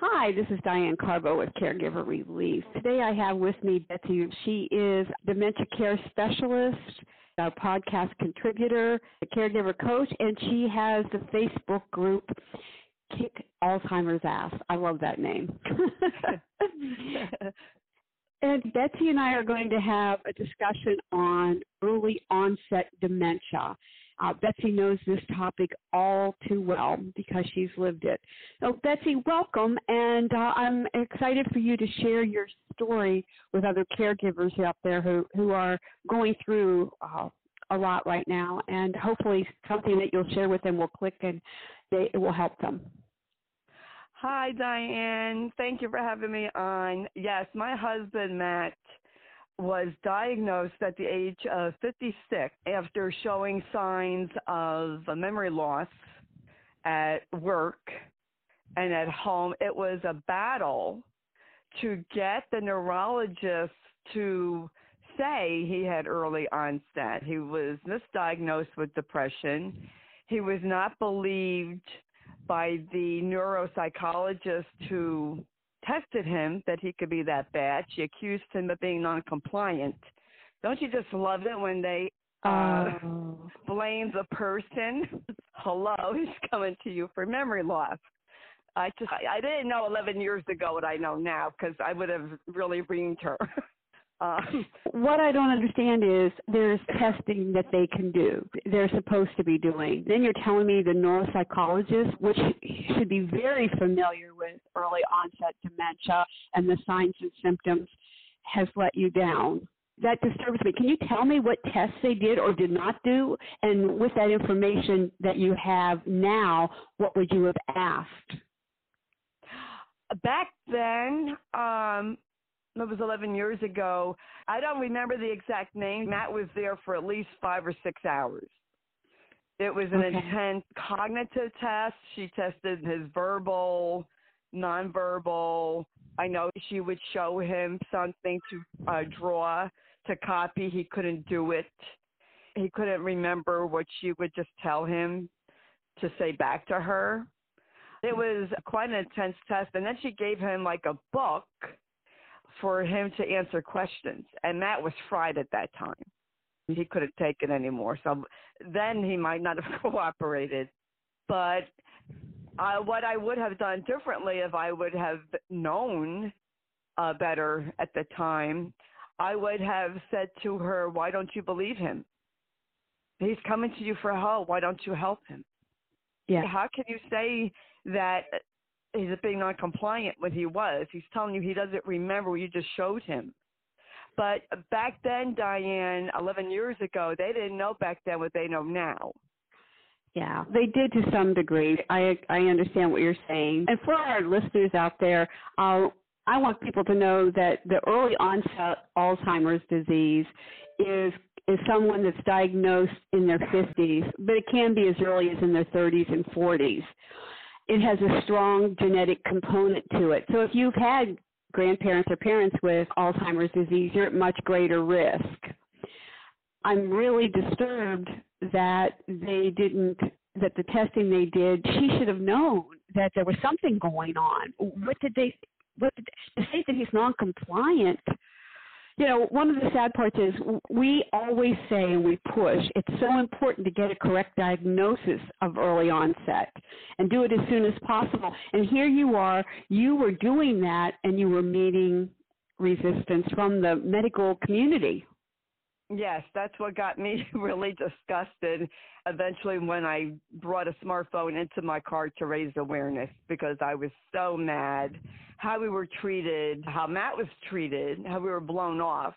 Hi, this is Diane Carbo with Caregiver Relief. Today I have with me Betsy. She is dementia care specialist, a podcast contributor, a caregiver coach, and she has the Facebook group Kick Alzheimer's Ass. I love that name. and Betsy and I are going to have a discussion on early onset dementia. Uh, Betsy knows this topic all too well because she's lived it. So, Betsy, welcome, and uh, I'm excited for you to share your story with other caregivers out there who, who are going through uh, a lot right now, and hopefully something that you'll share with them will click and they, it will help them. Hi, Diane. Thank you for having me on. Yes, my husband, Matt, was diagnosed at the age of 56 after showing signs of memory loss at work and at home. It was a battle to get the neurologist to say he had early onset. He was misdiagnosed with depression. He was not believed by the neuropsychologist who tested him that he could be that bad. She accused him of being non-compliant. Don't you just love it when they uh, oh. blame the person? Hello, he's coming to you for memory loss. I just I didn't know 11 years ago what I know now because I would have really reamed her. Um, what I don't understand is there's testing that they can do. They're supposed to be doing. Then you're telling me the neuropsychologist, which should be very familiar with early onset dementia and the signs and symptoms, has let you down. That disturbs me. Can you tell me what tests they did or did not do? And with that information that you have now, what would you have asked? Back then, um, it was 11 years ago. I don't remember the exact name. Matt was there for at least five or six hours. It was an okay. intense cognitive test. She tested his verbal, nonverbal. I know she would show him something to uh, draw, to copy. He couldn't do it. He couldn't remember what she would just tell him to say back to her. It was quite an intense test. And then she gave him like a book for him to answer questions. And that was fried at that time. He couldn't take it anymore. So then he might not have cooperated. But uh, what I would have done differently if I would have known uh, better at the time, I would have said to her, Why don't you believe him? He's coming to you for help. Why don't you help him? Yeah. How can you say that he's being non-compliant when he was. He's telling you he doesn't remember what you just showed him. But back then, Diane, 11 years ago, they didn't know back then what they know now. Yeah, they did to some degree. I I understand what you're saying. And for our listeners out there, uh, I want people to know that the early onset Alzheimer's disease is is someone that's diagnosed in their 50s, but it can be as early as in their 30s and 40s it has a strong genetic component to it. So if you've had grandparents or parents with Alzheimer's disease, you're at much greater risk. I'm really disturbed that they didn't that the testing they did, she should have known that there was something going on. What did they what did, to say that he's non-compliant you know, one of the sad parts is we always say we push, it's so important to get a correct diagnosis of early onset and do it as soon as possible. And here you are, you were doing that and you were meeting resistance from the medical community. Yes, that's what got me really disgusted eventually when I brought a smartphone into my car to raise awareness because I was so mad how we were treated, how Matt was treated, how we were blown off.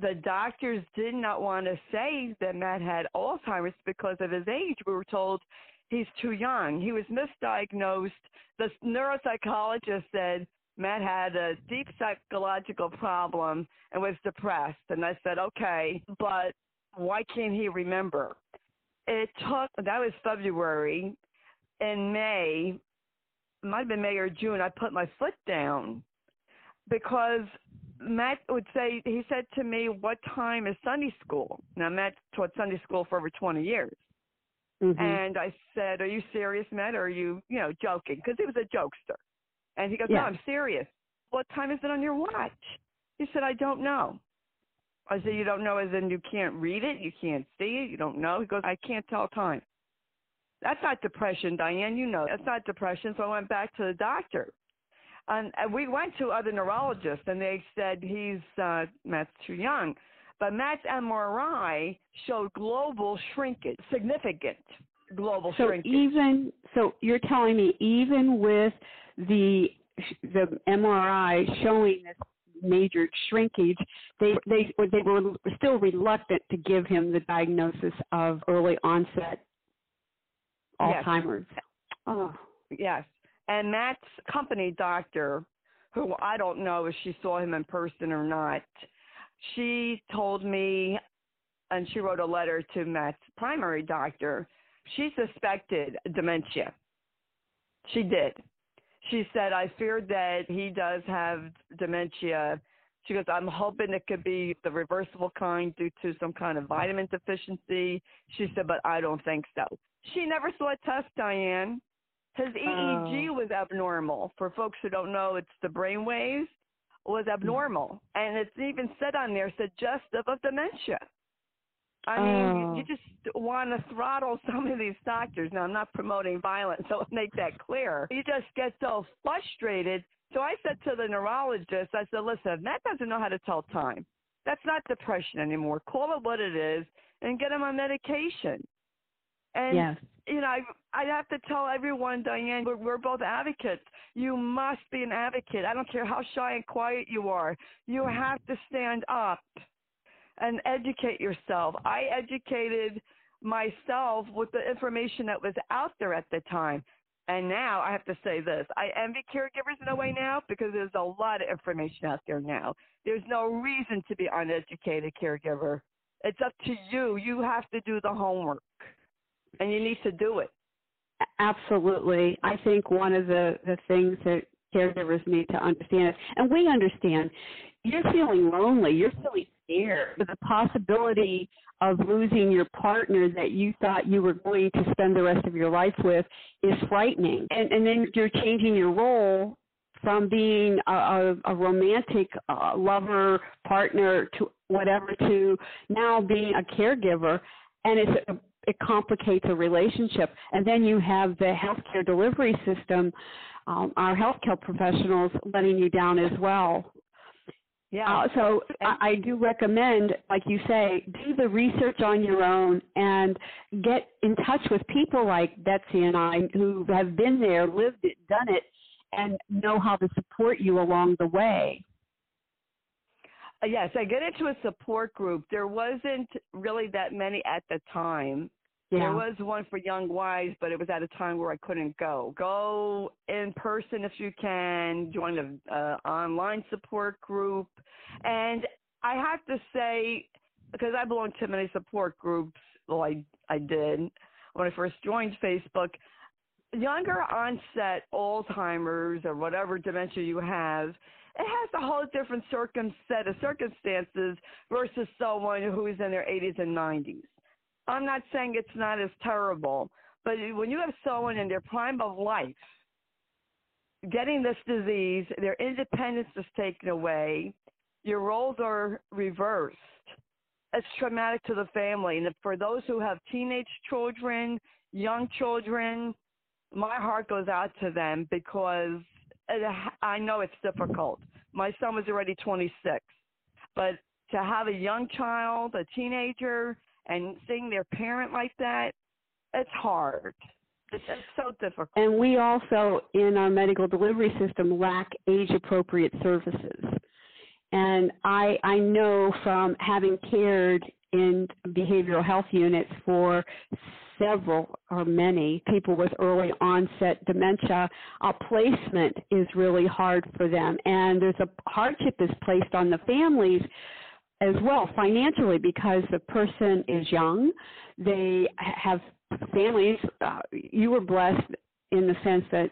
The doctors did not want to say that Matt had Alzheimer's because of his age. We were told he's too young. He was misdiagnosed. The neuropsychologist said Matt had a deep psychological problem and was depressed. And I said, okay, but why can't he remember? It took, that was February. In May, might have been May or June, I put my foot down because Matt would say, he said to me, what time is Sunday school? Now, Matt taught Sunday school for over 20 years. Mm-hmm. And I said, are you serious, Matt, or are you, you know, joking? Because he was a jokester. And he goes, Yeah. No, I'm serious. What time is it on your watch? He said, I don't know. I said, You don't know as in you can't read it, you can't see it, you don't know? He goes, I can't tell time. That's not depression, Diane. You know that's not depression. So I went back to the doctor. And, and we went to other neurologists, and they said he's uh, Matt's too young. But Matt's MRI showed global shrinkage, significant global So shrinkage. even so, you're telling me even with the the MRI showing this major shrinkage, they they they were still reluctant to give him the diagnosis of early onset Yes. Alzheimer's. Oh, Yes. And Matt's company doctor, who I don't know if she saw him in person or not, she told me, and she wrote a letter to Matt's primary doctor, she suspected dementia. She did. She said, I feared that he does have dementia. She goes, I'm hoping it could be the reversible kind due to some kind of vitamin deficiency. She said, but I don't think so. She never saw a test, Diane. His EEG Oh. was abnormal. For folks who don't know, it's the brain waves was hmm. abnormal, and it's even said on there suggestive of dementia. I mean, Oh. you just want to throttle some of these doctors. Now, I'm not promoting violence, so I'll make that clear. You just get so frustrated. So I said to the neurologist, I said, listen, Matt doesn't know how to tell time. That's not depression anymore. Call it what it is and get him on medication. And yes. you know, I I have to tell everyone, Diane, we're, we're both advocates. You must be an advocate. I don't care how shy and quiet you are. You mm. have to stand up and educate yourself. I educated myself with the information that was out there at the time. And now I have to say this I envy caregivers in a way now because there's a lot of information out there now. There's no reason to be uneducated caregiver. It's up to you. You have to do the homework and you need to do it. Absolutely. I think one of the, the things that caregivers need to understand and we understand, you're feeling lonely, you're feeling scared. The possibility of losing your partner that you thought you were going to spend the rest of your life with is frightening. And, and then you're changing your role from being a, a, a romantic uh, lover, partner, to whatever, to now being a caregiver. And it's a it complicates a relationship. And then you have the healthcare delivery system, um, our healthcare professionals letting you down as well. Yeah. Uh, so I, I do recommend, like you say, do the research on your own and get in touch with people like Betsy and I who have been there, lived it, done it, and know how to support you along the way. Uh, yes, I get into a support group. There wasn't really that many at the time. Yeah. There was one for Young wives, but it was at a time where I couldn't go. Go in person if you can. Join an uh, online support group, and I have to say, because I belong to many support groups, well, I I did when I first joined Facebook. Younger onset Alzheimer's or whatever dementia you have, it has a whole different circum set of circumstances versus someone who is in their 80s and 90s. I'm not saying it's not as terrible, but when you have someone in their prime of life getting this disease, their independence is taken away, your roles are reversed. It's traumatic to the family. And for those who have teenage children, young children, my heart goes out to them because it, I know it's difficult. My son was already 26, but to have a young child, a teenager, and seeing their parent like that, it's hard. It's, it's so difficult. And we also, in our medical delivery system, lack age appropriate services. And I, I know from having cared in behavioral health units for several or many people with early onset dementia, a placement is really hard for them. And there's a hardship is placed on the families as well financially because the person is young. They have families. Uh, you were blessed in the sense that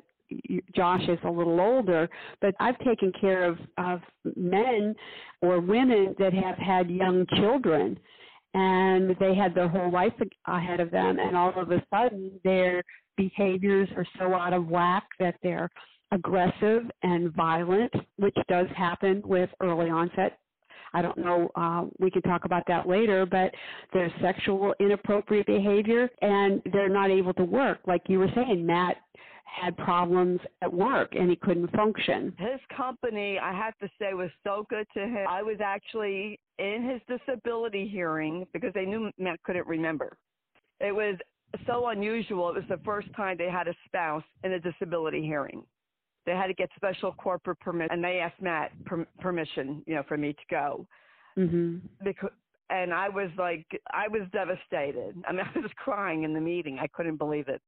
Josh is a little older, but I've taken care of, of men or women that have had young children and they had their whole life ahead of them and all of a sudden their behaviors are so out of whack that they're aggressive and violent, which does happen with early onset I don't know, uh, we can talk about that later, but there's sexual inappropriate behavior and they're not able to work. Like you were saying, Matt had problems at work and he couldn't function. His company, I have to say, was so good to him. I was actually in his disability hearing because they knew Matt couldn't remember. It was so unusual. It was the first time they had a spouse in a disability hearing they had to get special corporate permission, and they asked Matt per- permission, you know, for me to go. Mm-hmm. Because and I was like, I was devastated. I mean, I was crying in the meeting. I couldn't believe it.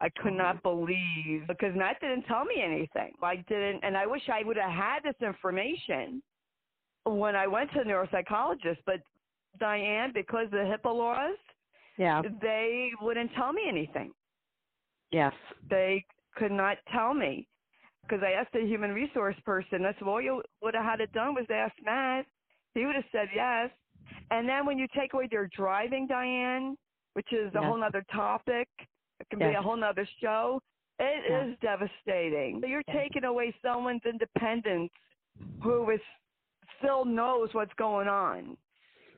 I could not believe because Matt didn't tell me anything. I didn't, and I wish I would have had this information when I went to the neuropsychologist. But Diane, because of the HIPAA laws, yeah, they wouldn't tell me anything. Yes, they could not tell me because I asked the human resource person. I said, "All you would have had it done was ask Matt." He would have said yes. And then when you take away their driving, Diane, which is a yes. whole other topic, it can yes. be a whole other show. It yes. is devastating. You're taking away someone's independence who is still knows what's going on.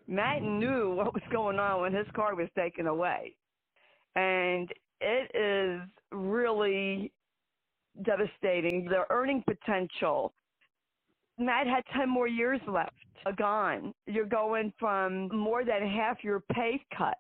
Matt mm-hmm. knew what was going on when his car was taken away. And it is really devastating. The earning potential. Matt had 10 more years left. Uh, gone. You're going from more than half your pay cut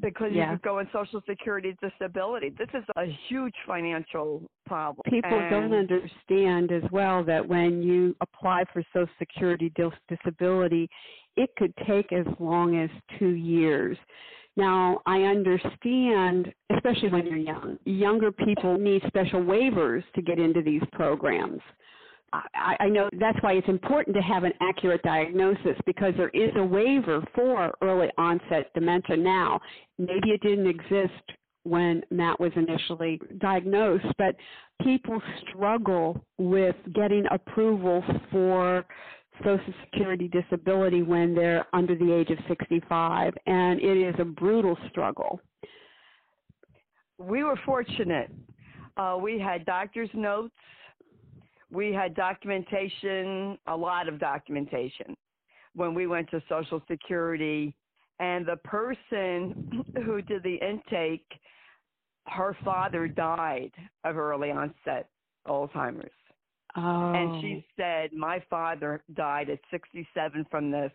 because yeah. you go in Social Security disability. This is a huge financial problem. People and don't understand as well that when you apply for Social Security disability, it could take as long as two years. Now, I understand, especially when you're young, younger people need special waivers to get into these programs. I, I know that's why it's important to have an accurate diagnosis because there is a waiver for early onset dementia now. Maybe it didn't exist when Matt was initially diagnosed, but people struggle with getting approval for Social Security disability when they're under the age of 65, and it is a brutal struggle. We were fortunate. Uh, we had doctor's notes, we had documentation, a lot of documentation when we went to Social Security. And the person who did the intake, her father died of early onset Alzheimer's. Oh. And she oh. said, My father died at 67 from this.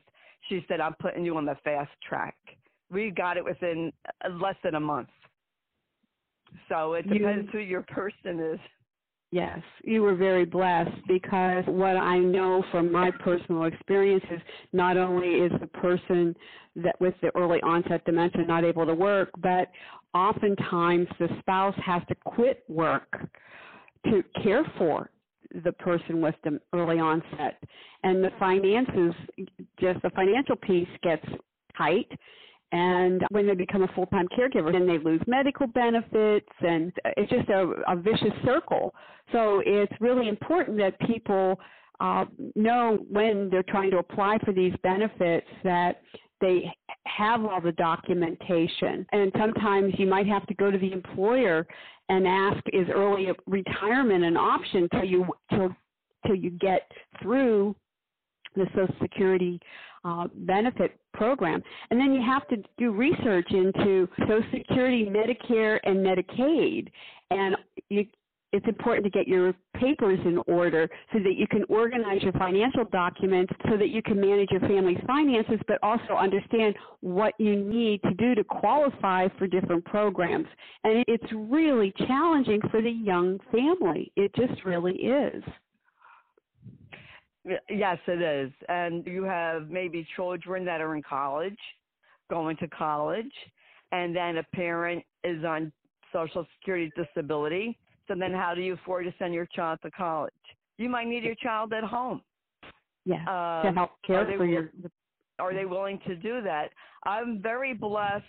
She said, I'm putting you on the fast track. We got it within uh, less than a month. So it depends you, who your person is. Yes, you were very blessed because what I know from my personal experience is not only is the person that with the early onset dementia not able to work, but oftentimes the spouse has to quit work to care for the person with the early onset. And the finances, just the financial piece gets tight. And when they become a full time caregiver, then they lose medical benefits, and it's just a, a vicious circle. So it's really important that people uh, know when they're trying to apply for these benefits that they have all the documentation. And sometimes you might have to go to the employer and ask, is early retirement an option till you till till you get through the Social Security uh, benefit program. And then you have to do research into Social Security, Medicare, and Medicaid. And you it's important to get your papers in order so that you can organize your financial documents so that you can manage your family's finances, but also understand what you need to do to qualify for different programs. And it's really challenging for the young family. It just really is. Yes, it is. And you have maybe children that are in college, going to college, and then a parent is on Social Security disability so then how do you afford to send your child to college? You might need your child at home. Yeah. Um, to help care for your. Are they willing to do that? I'm very blessed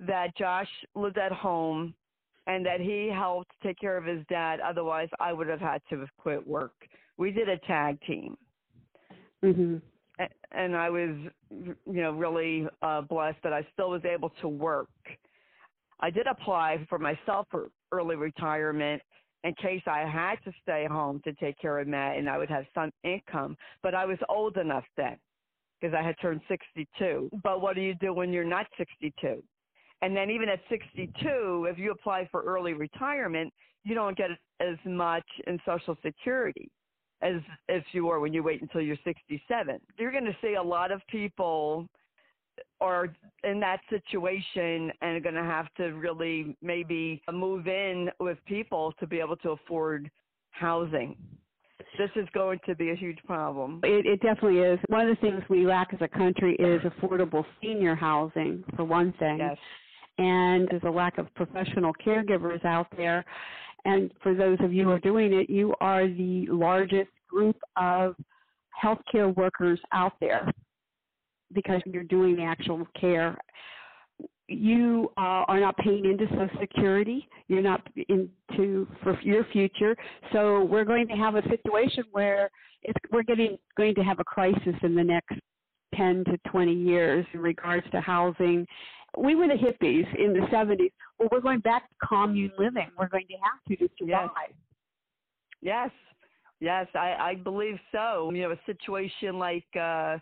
that Josh lived at home and that he helped take care of his dad. Otherwise, I would have had to have quit work. We did a tag team. Mm-hmm. And I was, you know, really uh, blessed that I still was able to work. I did apply for myself for early retirement in case I had to stay home to take care of Matt and I would have some income. But I was old enough then because I had turned 62. Mm-hmm. But what do you do when you're not 62? And then even at 62, if you apply for early retirement, you don't get as much in Social Security as as you are when you wait until you're 67. You're going to see a lot of people are in that situation and are going to have to really maybe move in with people to be able to afford housing. This is going to be a huge problem. It, it definitely is. One of the things we lack as a country is affordable senior housing, for one thing. Yes. And there's a lack of professional caregivers out there. And for those of you who are doing it, you are the largest group of healthcare workers out there because you're doing actual care. You uh, are not paying into Social Security. You're not into for your future. So we're going to have a situation where it's, we're getting going to have a crisis in the next 10 to 20 years in regards to housing. We were the hippies in the 70s. Well, we're going back to commune living. We're going to have to to survive. Yes. Yes, yes I, I believe so. You know, a situation like uh,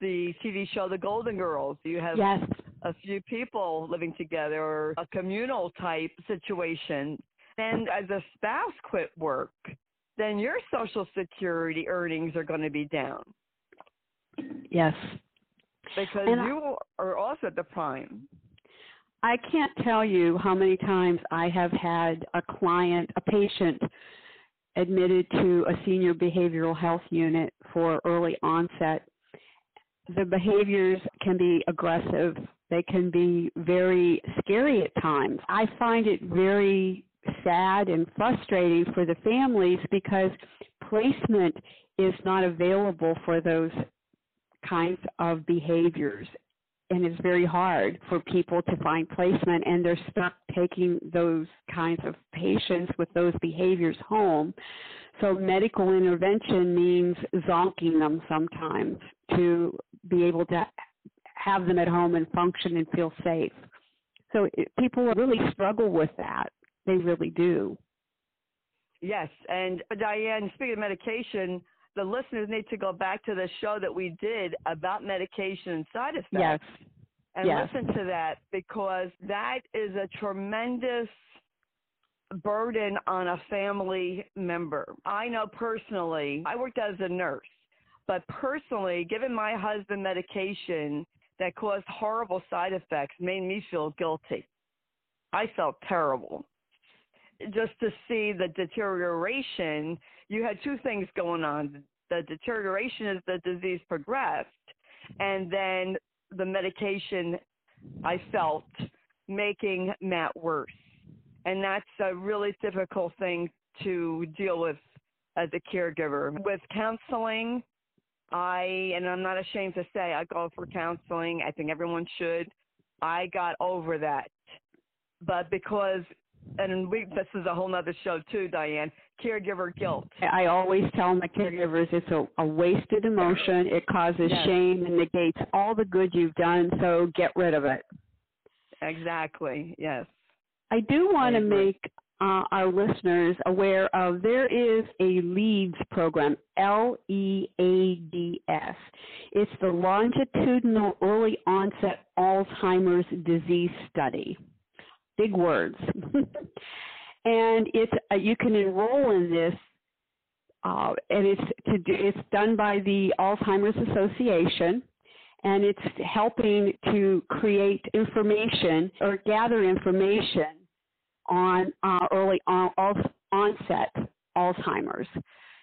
the TV show The Golden Girls. You have yes. a few people living together or a communal type situation. And as a spouse quit work, then your Social Security earnings are going to be down. Yes. Because and you I, are also at the prime. I can't tell you how many times I have had a client, a patient, admitted to a senior behavioral health unit for early onset the behaviors can be aggressive. They can be very scary at times. I find it very sad and frustrating for the families because placement is not available for those kinds of behaviors. And it's very hard for people to find placement, and they're stuck taking those kinds of patients with those behaviors home. So medical intervention means zonking them sometimes to be able to have them at home and function and feel safe. So it, people really struggle with that. They really do. Yes, and uh, Diane, speaking of medication, the listeners need to go back to the show that we did about medication and side effects. Yes. And yes. listen to that because that is a tremendous burden on a family member. I know personally, I worked as a nurse, but personally, given my husband medication that caused horrible side effects made me feel guilty. I felt terrible. Just to see the deterioration, you had two things going on. The deterioration is the disease progressed, and then the medication I felt making Matt worse and that's a really difficult thing to deal with as a caregiver. With counseling, I, and I'm not ashamed to say, I go for counseling. I think everyone should. I got over that. But because, and we, this is a whole other show too, Diane, caregiver guilt. I always tell my caregivers it's a, a wasted emotion. It causes yes. shame and negates all the good you've done, so get rid of it. Exactly, yes. I do want to make uh, our listeners aware of there is a LEADS program, L E A D S. It's the Longitudinal Early Onset Alzheimer's Disease Study. Big words. and it's uh, you can enroll in this, uh, and it's do, it's done by the Alzheimer's Association and it's helping to create information or gather information on uh, early on, onset Alzheimer's.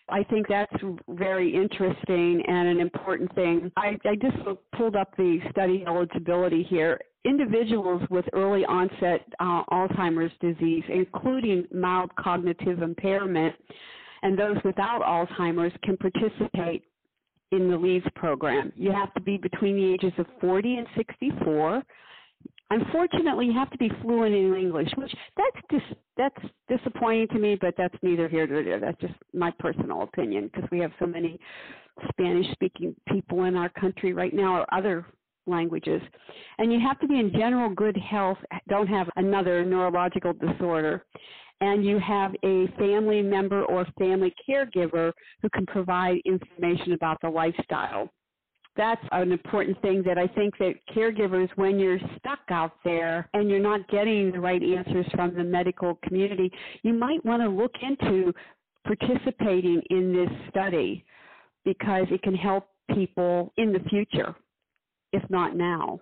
I think that's very interesting and an important thing. I, I just pulled up the study eligibility here. Individuals with early onset uh, Alzheimer's disease, including mild cognitive impairment, and those without Alzheimer's can participate in the LEADS program. You have to be between the ages of 40 and 64. Unfortunately, you have to be fluent in English, which that's dis- that's disappointing to me, but that's neither here nor there. That's just my personal opinion because we have so many Spanish-speaking people in our country right now, or other languages. And you have to be in general good health, don't have another neurological disorder. and you have a family member or family caregiver who can provide information about the lifestyle. That's an important thing that I think that caregivers, when you're stuck out there and you're not getting the right answers from the medical community, you might want to look into participating in this study because it can help people in the future, if not now.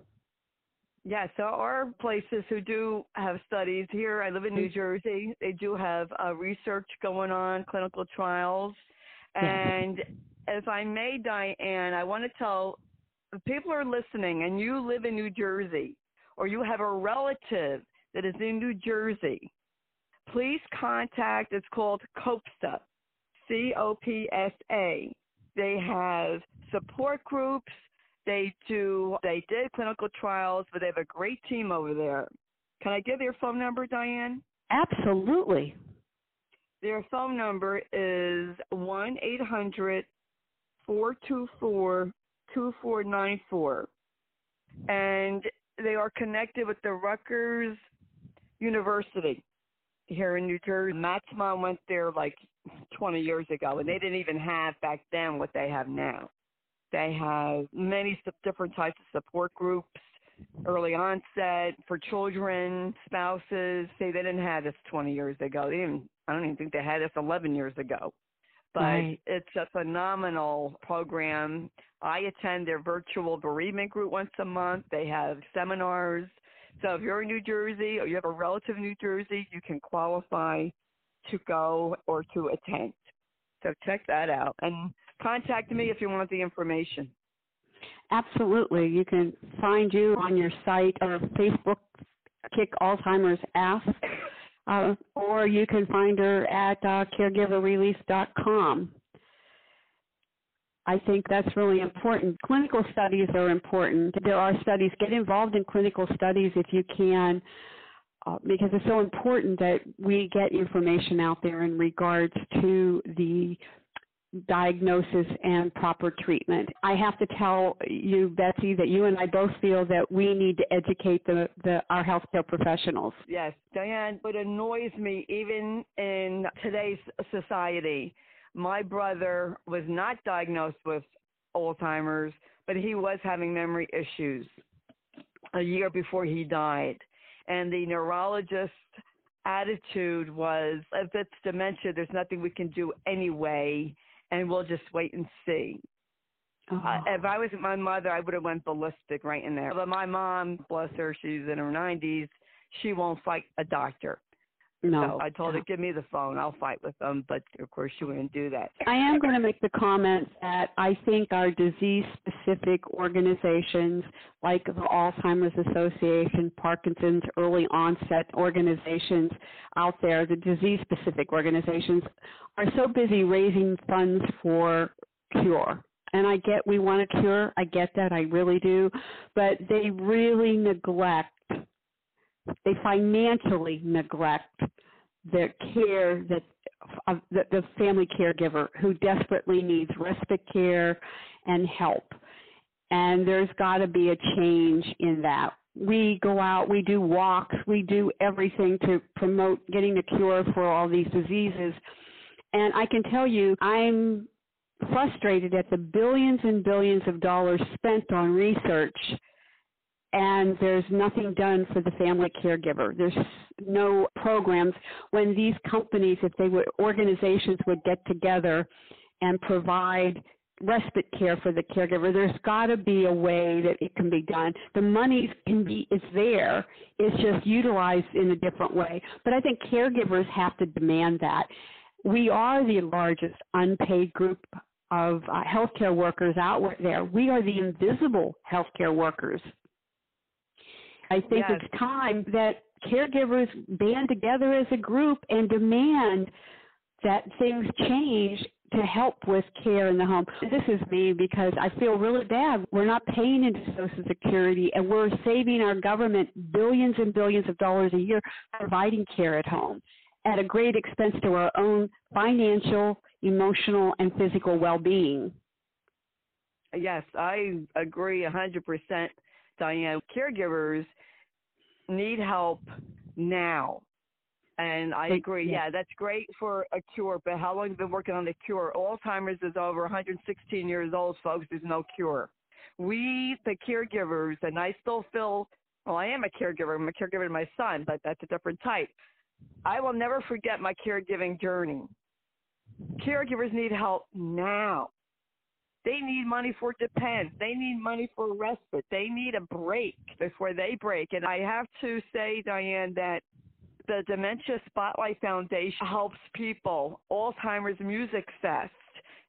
Yes, there are places who do have studies here. I live in New mm-hmm. Jersey. They do have uh, research going on, clinical trials. And if I may, Diane, I want to tell people are listening and you live in New Jersey or you have a relative that is in New Jersey, please contact, it's called COPSA, C O P S A. They have support groups they do they did clinical trials, but they have a great team over there. Can I give their phone number, Diane? Absolutely. Their phone number is one eight hundred four two four two four nine four, and they are connected with the Rutgers University here in New Jersey. Matt's mom went there like 20 years ago, and they didn't even have back then what they have now. They have many different types of support groups, early onset for children, spouses. Say they didn't have this 20 years ago. They didn't, I don't even think they had this 11 years ago. But right. it's a phenomenal program. I attend their virtual bereavement group once a month. They have seminars. So if you're in New Jersey or you have a relative in New Jersey, you can qualify to go or to attend. So check that out. And contact me if you want the information. Absolutely. You can find you on your site or Facebook, Kick Alzheimer's Ass, uh, or you can find her at uh, caregiverrelief.com. I think that's really important. Clinical studies are important. There are studies. Get involved in clinical studies if you can. Uh, because it's so important that we get information out there in regards to the diagnosis and proper treatment. I have to tell you, Betsy, that you and I both feel that we need to educate the, the our healthcare professionals. Yes, Diane, it annoys me even in today's society. My brother was not diagnosed with Alzheimer's, but he was having memory issues a year before he died. And the neurologist attitude was if it's dementia, there's nothing we can do anyway and we'll just wait and see. Uh, oh. Uh, if I was my mother, I would have went ballistic right in there. But my mom, bless her, she's in her 90s. She won't fight a doctor. No. So I told her, give me the phone. I'll fight with them. But of course, she wouldn't do that. I am going to make the comment that I think our disease specific organizations like the Alzheimer's Association, Parkinson's early onset organizations out there, the disease specific organizations, are so busy raising funds for cure. And I get we want a cure. I get that. I really do. But they really neglect they financially neglect the care that of the, the family caregiver who desperately needs respite care and help. And there's got to be a change in that. We go out, we do walks, we do everything to promote getting a cure for all these diseases. And I can tell you, I'm frustrated at the billions and billions of dollars spent on research and there's nothing done for the family caregiver. There's no programs when these companies, if they would, organizations would get together and provide respite care for the caregiver. There's got to be a way that it can be done. The money can be is there. It's just utilized in a different way. But I think caregivers have to demand that. We are the largest unpaid group of uh, healthcare workers out there. We are the invisible healthcare workers. I think yes. it's time that caregivers band together as a group and demand that things change to help with care in the home. This is me because I feel really bad. We're not paying into Social Security and we're saving our government billions and billions of dollars a year providing care at home at a great expense to our own financial, emotional, and physical well being. Yes, I agree 100%, Diane. Caregivers need help now. And I agree. Yeah. yeah, that's great for a cure. But how long have you been working on the cure? Alzheimer's is over 116 years old, folks. There's no cure. We, the caregivers, and I still feel, well, I am a caregiver. I'm a caregiver to my son, but that's a different type. I will never forget my caregiving journey. Caregivers need help now. They need money for Depend. They need money for respite. They need a break before they break. And I have to say, Diane, that the Dementia Spotlight Foundation helps people. Alzheimer's Music Fest.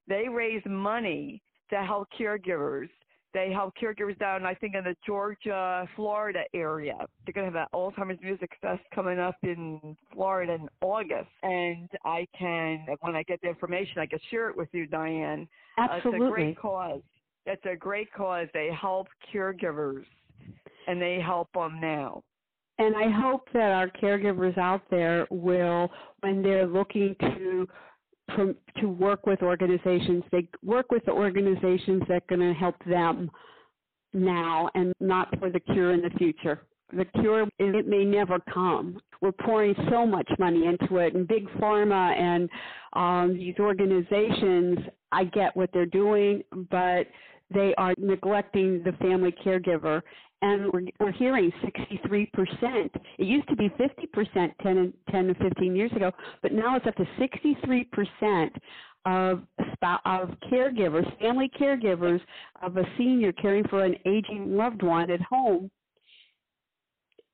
They raise money to help caregivers. They help caregivers down, I think, in the Georgia, Florida area. They're going to have an Alzheimer's Music Fest coming up in Florida in August. And I can, when I get the information, I can share it with you, Diane. Absolutely. Uh, it's a great cause. It's a great cause. They help caregivers, and they help them now. And I hope that our caregivers out there will, when they're looking to to work with organizations, they work with the organizations that are going to help them now and not for the cure in the future. The cure, it may never come. We're pouring so much money into it, and big pharma and um, these organizations. I get what they're doing, but they are neglecting the family caregiver and we're, we're hearing 63%. It used to be 50% 10, 10 to 15 years ago, but now it's up to 63% of of caregivers, family caregivers of a senior caring for an aging loved one at home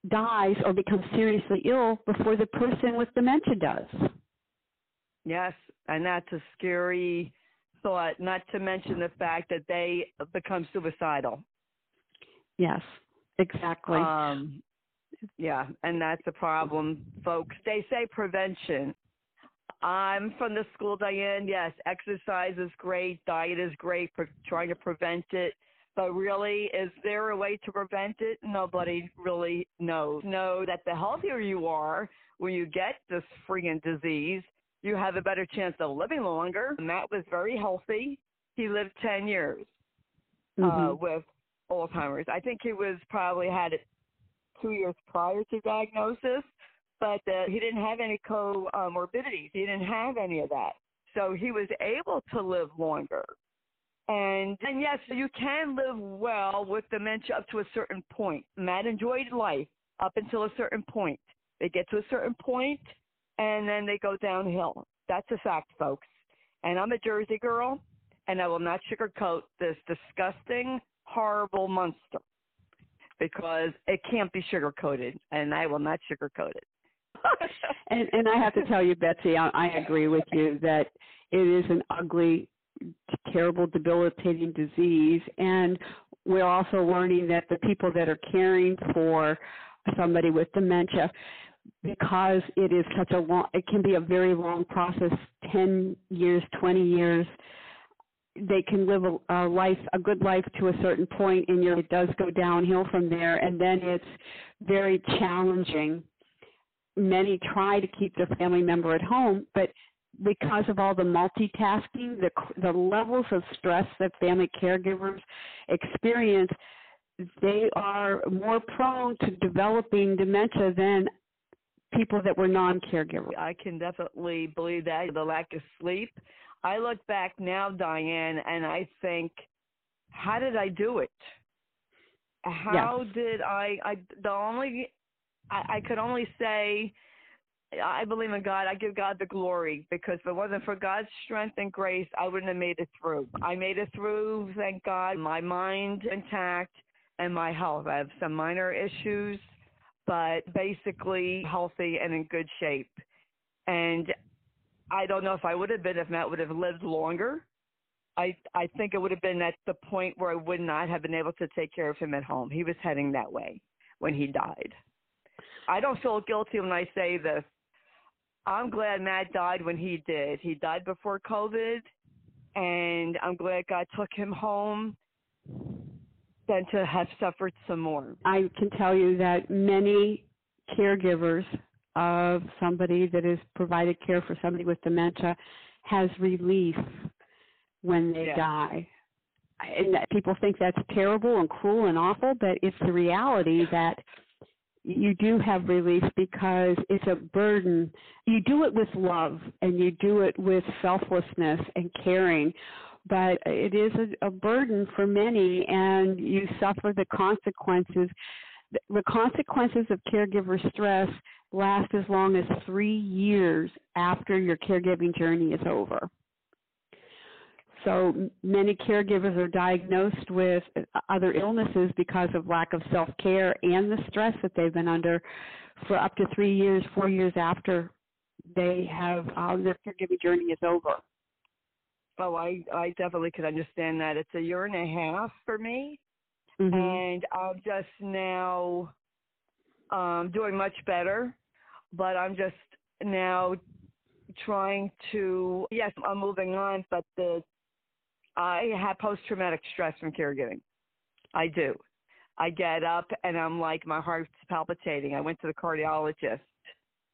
dies or becomes seriously ill before the person with dementia does. Yes, and that's a scary thought, not to mention the fact that they become suicidal. Yes, exactly. Um, yeah, and that's a problem, folks. They say prevention. I'm from the school, Diane. Yes, exercise is great, diet is great for trying to prevent it. But really, is there a way to prevent it? Nobody really knows. Know that the healthier you are when you get this friggin' disease, you have a better chance of living longer. Matt was very healthy. He lived 10 years uh, mm-hmm. uh, with Alzheimer's. I think he was probably had it two years prior to diagnosis, but uh, he didn't have any comorbidities. He didn't have any of that. So he was able to live longer. And, and yes, you can live well with dementia up to a certain point. Matt enjoyed life up until a certain point. They get to a certain point, and then they go downhill. That's a fact, folks. And I'm a Jersey girl, and I will not sugarcoat this disgusting horrible monster because it can't be sugar coated, and I will not sugarcoat it. and and I have to tell you, Betsy, I, I agree with you that it is an ugly, terrible, debilitating disease, and we're also learning that the people that are caring for somebody with dementia because it is such a long it can be a very long process 10 years 20 years they can live a, a life, a good life to a certain point, and it does go downhill from there, and then it's very challenging. Many try to keep their family member at home, but because of all the multitasking, the the levels of stress that family caregivers experience, they are more prone to developing dementia than people that were non-caregivers. I can definitely believe that the lack of sleep I look back now, Diane, and I think, how did I do it? How yes. did I? I the only I, I could only say I believe in God. I give God the glory because if it wasn't for God's strength and grace, I wouldn't have made it through. I made it through, thank God. My mind intact and my health. I have some minor issues, but basically healthy and in good shape. And I don't know if I would have been if Matt would have lived longer. I I think it would have been at the point where I would not have been able to take care of him at home. He was heading that way when he died. I don't feel guilty when I say this. I'm glad Matt died when he did. He died before COVID, and I'm glad God took him home than to have suffered some more. I can tell you that many caregivers of somebody that has provided care for somebody with dementia has relief when they yeah. die. And people think that's terrible and cruel and awful, but it's the reality that you do have relief because it's a burden. You do it with love and you do it with selflessness and caring, but it is a, a burden for many and you suffer the consequences. The consequences of caregiver stress last as long as three years after your caregiving journey is over. So many caregivers are diagnosed with other illnesses because of lack of self care and the stress that they've been under for up to three years, four years after they have uh, their caregiving journey is over. Oh, I I definitely could understand that. It's a year and a half for me, mm-hmm. and I'm just now um doing much better, but I'm just now trying to yes, I'm moving on, but the I have post traumatic stress from caregiving. I do. I get up and I'm like my heart's palpitating. I went to the cardiologist.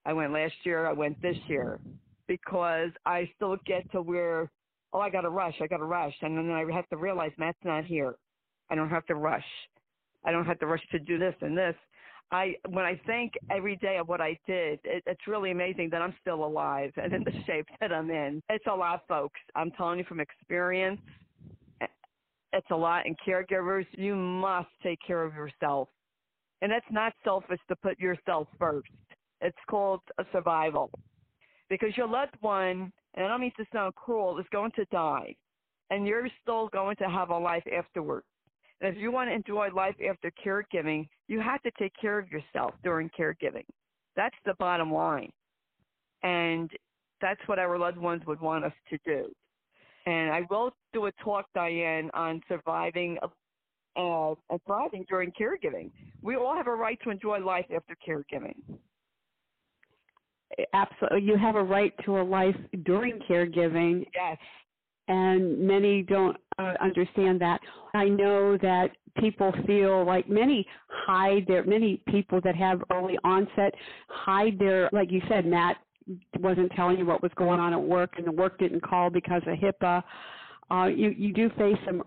I went last year, I went this year because I still get to where oh I got to rush, I got to rush and then I have to realize Matt's not here. I don't have to rush. I don't have to rush to do this and this. I when I think every day of what I did, it, it's really amazing that I'm still alive and in the shape that I'm in. It's a lot, folks. I'm telling you from experience. Eh, it's a lot. And caregivers, you must take care of yourself. And it's not selfish to put yourself first. It's called a survival. Because your loved one, and I don't mean to sound cruel, is going to die. And you're still going to have a life afterwards. And if you want to enjoy life after caregiving, you have to take care of yourself during caregiving. That's the bottom line. And that's what our loved ones would want us to do. And I will do a talk, Diane, on surviving uh, and thriving during caregiving. We all have a right to enjoy life after caregiving. Absolutely. You have a right to a life during caregiving. Yes and many don't uh, understand that. I know that people feel like many hide their many people that have early onset hide their like you said Matt wasn't telling you what was going on at work and the work didn't call because of HIPAA. Uh, you you do face some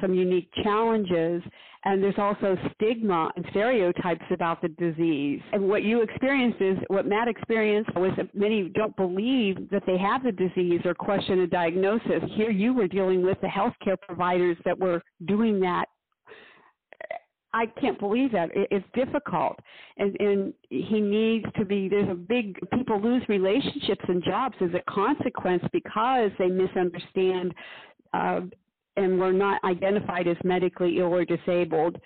some, unique challenges, and there's also stigma and stereotypes about the disease. And what you experienced is what Matt experienced was that many don't believe that they have the disease or question a diagnosis. Here you were dealing with the healthcare providers that were doing that I can't believe that. It's difficult. And, and he needs to be, there's a big, people lose relationships and jobs as a consequence because they misunderstand uh, and were not identified as medically ill or disabled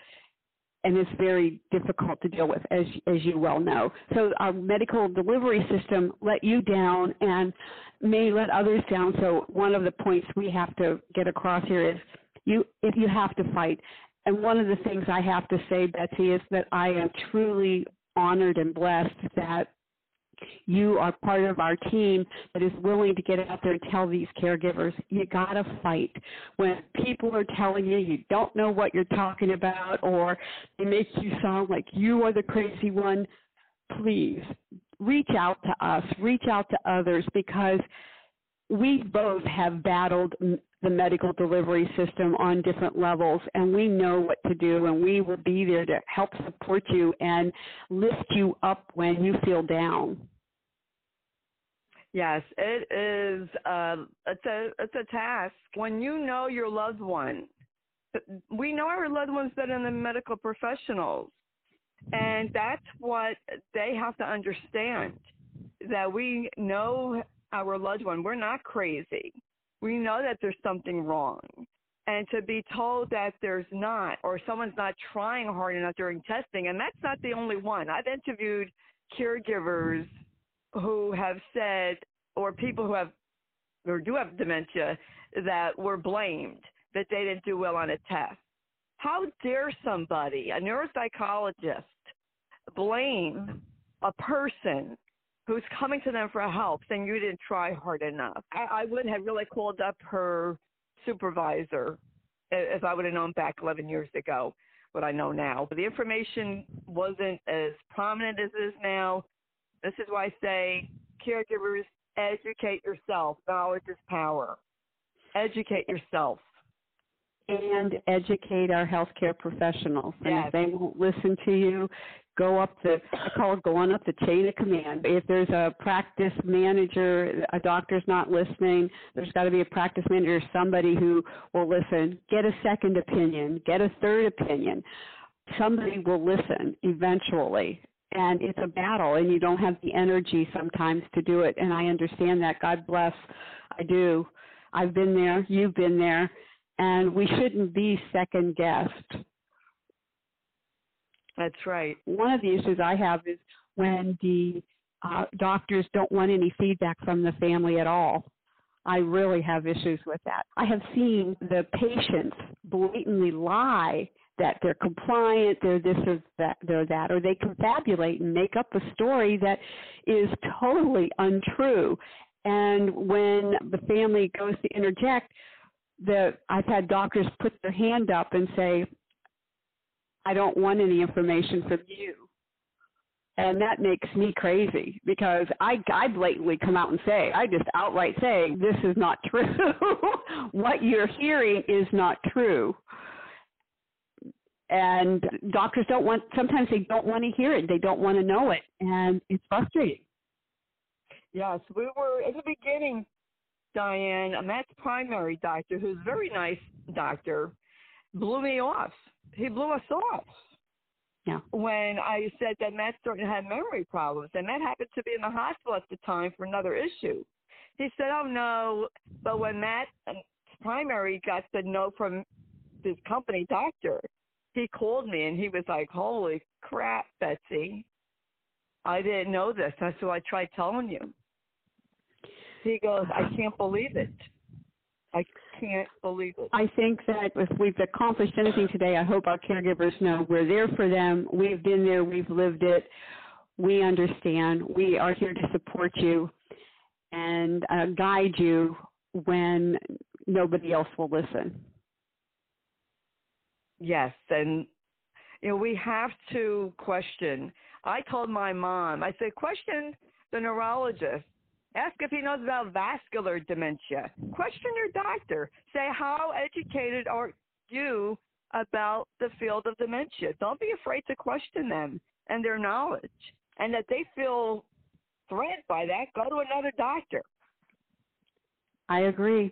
and it's very difficult to deal with as as you well know. So our medical delivery system let you down and may let others down. So one of the points we have to get across here is you if you have to fight and one of the things i have to say betsy is that i am truly honored and blessed that you are part of our team that is willing to get out there and tell these caregivers, you got to fight. When people are telling you you don't know what you're talking about or they make you sound like you are the crazy one, please reach out to us, reach out to others because we both have battled the medical delivery system on different levels and we know what to do and we will be there to help support you and lift you up when you feel down. Yes, it is. Uh, it's a it's a task when you know your loved one. We know our loved ones better than the medical professionals, and that's what they have to understand. That we know our loved one. We're not crazy. We know that there's something wrong, and to be told that there's not, or someone's not trying hard enough during testing, and that's not the only one. I've interviewed caregivers who have said, or people who have or do have dementia that were blamed that they didn't do well on a test. How dare somebody, a neuropsychologist, blame a person who's coming to them for help saying you didn't try hard enough? I, I would have really called up her supervisor if I would have known back 11 years ago what I know now. But the information wasn't as prominent as it is now. This is why I say caregivers educate yourself. Knowledge is power. Educate yourself. And educate our healthcare professionals. And yes. if they won't listen to you, go up the I call it going up the chain of command. If there's a practice manager, a doctor's not listening, there's got to be a practice manager, somebody who will listen. Get a second opinion, get a third opinion. Somebody will listen eventually. And it's a battle, and you don't have the energy sometimes to do it. And I understand that. God bless. I do. I've been there. You've been there. And we shouldn't be second guessed that's right. One of the issues I have is when the uh, doctors don't want any feedback from the family at all. I really have issues with that. I have seen the patients blatantly lie that they're compliant, they're this or that, they're that, or they confabulate and make up a story that is totally untrue. And when the family goes to interject, the I've had doctors put their hand up and say, I don't want any information from you. And that makes me crazy because I, I blatantly come out and say, I just outright say, this is not true. what you're hearing is not true. And doctors don't want, sometimes they don't want to hear it. They don't want to know it. And it's frustrating. Yes, we were in the beginning, Diane, Matt's primary doctor, who's a very nice doctor, blew me off he blew us off. Yeah. When I said that Matt starting to have memory problems, and Matt happened to be in the hospital at the time for another issue. He said, "Oh no," but when Matt primary got the note from his company doctor, he called me and he was like, "Holy crap, Betsy! I didn't know this." That's what I tried telling you. He goes, "I can't believe it." I can't believe it. I think that if we've accomplished anything today, I hope our caregivers know we're there for them. We've been there, we've lived it, we understand. We are here to support you and uh, guide you when nobody else will listen. Yes, and you know we have to question. I told my mom, I said, question the neurologist Ask if he knows about vascular dementia. Question your doctor. Say, how educated are you about the field of dementia? Don't be afraid to question them and their knowledge. And that they feel threatened by that, go to another doctor. I agree.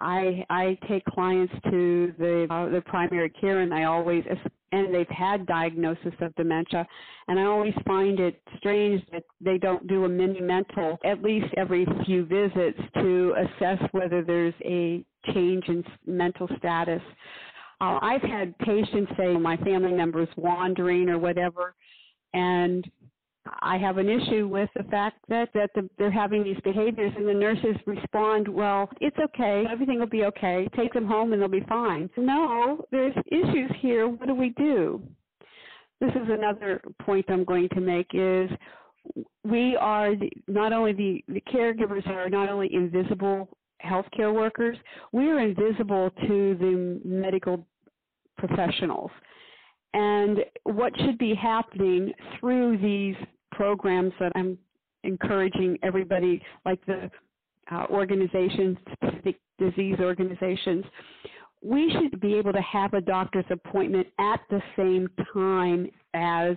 I I take clients to the uh, the primary care, and I always and they've had diagnosis of dementia, and I always find it strange that they don't do a mini mental at least every few visits to assess whether there's a change in mental status. Uh, I've had patients say my family member is wandering or whatever, and I have an issue with the fact that that the, they're having these behaviors, and the nurses respond, "Well, it's okay. Everything will be okay. Take them home, and they'll be fine." No, there's issues here. What do we do? This is another point I'm going to make: is we are the, not only the, the caregivers are not only invisible healthcare workers, we are invisible to the medical professionals. And what should be happening through these programs that I'm encouraging everybody, like the uh, organizations, specific disease organizations, we should be able to have a doctor's appointment at the same time as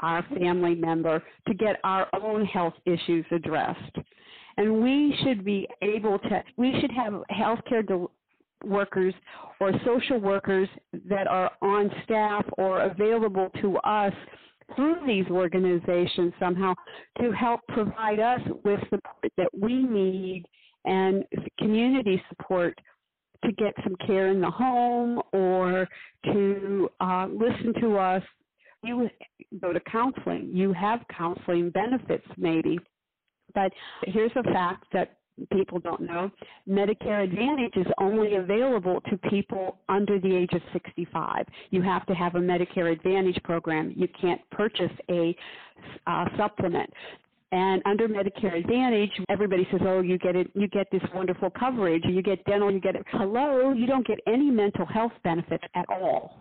our family member to get our own health issues addressed. And we should be able to, we should have healthcare workers or social workers that are on staff or available to us through these organizations somehow to help provide us with support that we need and community support to get some care in the home or to uh, listen to us. You go to counseling. You have counseling benefits, maybe. But here's a fact that people don't know, Medicare Advantage is only available to people under the age of 65. You have to have a Medicare Advantage program. You can't purchase a uh, supplement. And under Medicare Advantage, everybody says, "Oh, you get it. You get this wonderful coverage. You get dental. You get it." Hello, you don't get any mental health benefits at all.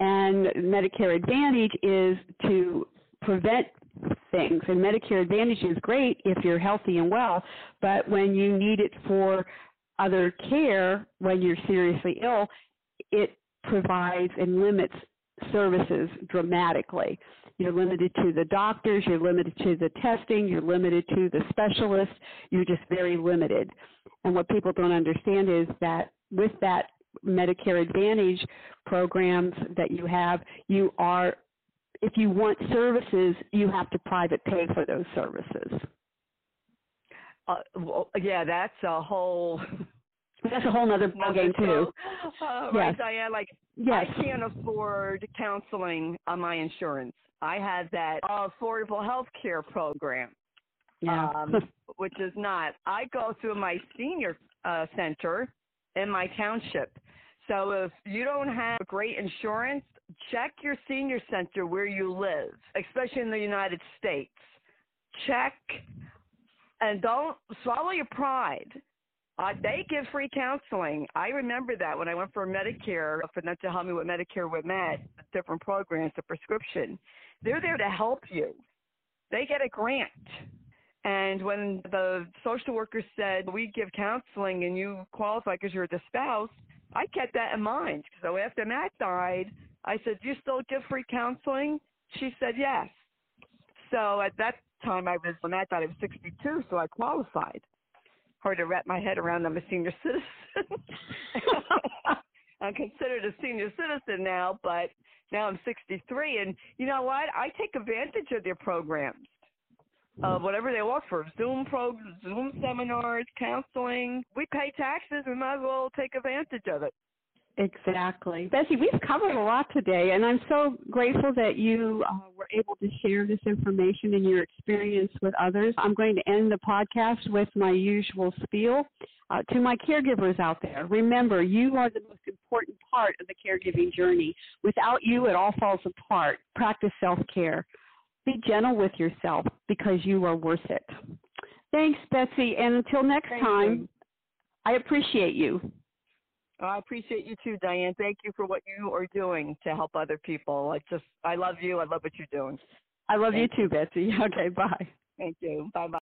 And Medicare Advantage is to prevent things. And Medicare Advantage is great if you're healthy and well, but when you need it for other care when you're seriously ill, it provides and limits services dramatically. You're limited to the doctors, you're limited to the testing, you're limited to the specialists, you're just very limited. And what people don't understand is that with that Medicare Advantage programs that you have, you are, if you want services, you have to private pay for those services. Uh, well, yeah, that's a whole. That's a whole other ballgame too. Uh, yes. Right, Diane. Like yes. I can't afford counseling on my insurance. I have that affordable health care program, yeah. um, which is not. I go through my senior uh, center in my township. So if you don't have great insurance, check your senior center where you live, especially in the United States. Check and don't swallow your pride. Uh, they give free counseling. I remember that when I went for Medicare, for them to help me with Medicare with Med, different programs, the prescription. They're there to help you. They get a grant. And when the social worker said, we give counseling and you qualify because you're the spouse, I kept that in mind. So after Matt died, I said, you still give free counseling? She said, yes. So at that time, I was, when Matt died, I was 62, so I qualified hard to wrap my head around I'm a senior citizen. I'm considered a senior citizen now, but now I'm 63. And you know what? I take advantage of their programs, uh, whatever they offer Zoom programs, Zoom seminars, counseling. We pay taxes. We might as well take advantage of it. Exactly. Betsy, we've covered a lot today, and I'm so grateful that you uh, were able to share this information and your experience with others. I'm going to end the podcast with my usual spiel. Uh, to my caregivers out there, remember, you are the most important part of the caregiving journey. Without you, it all falls apart. Practice self care. Be gentle with yourself because you are worth it. Thanks, Betsy, and until next Thank time, you. I appreciate you. I appreciate you too, Diane. Thank you for what you are doing to help other people. I just, I love you. I love what you're doing. I love Thank you too, Betsy. Okay, bye. Thank you. Bye bye.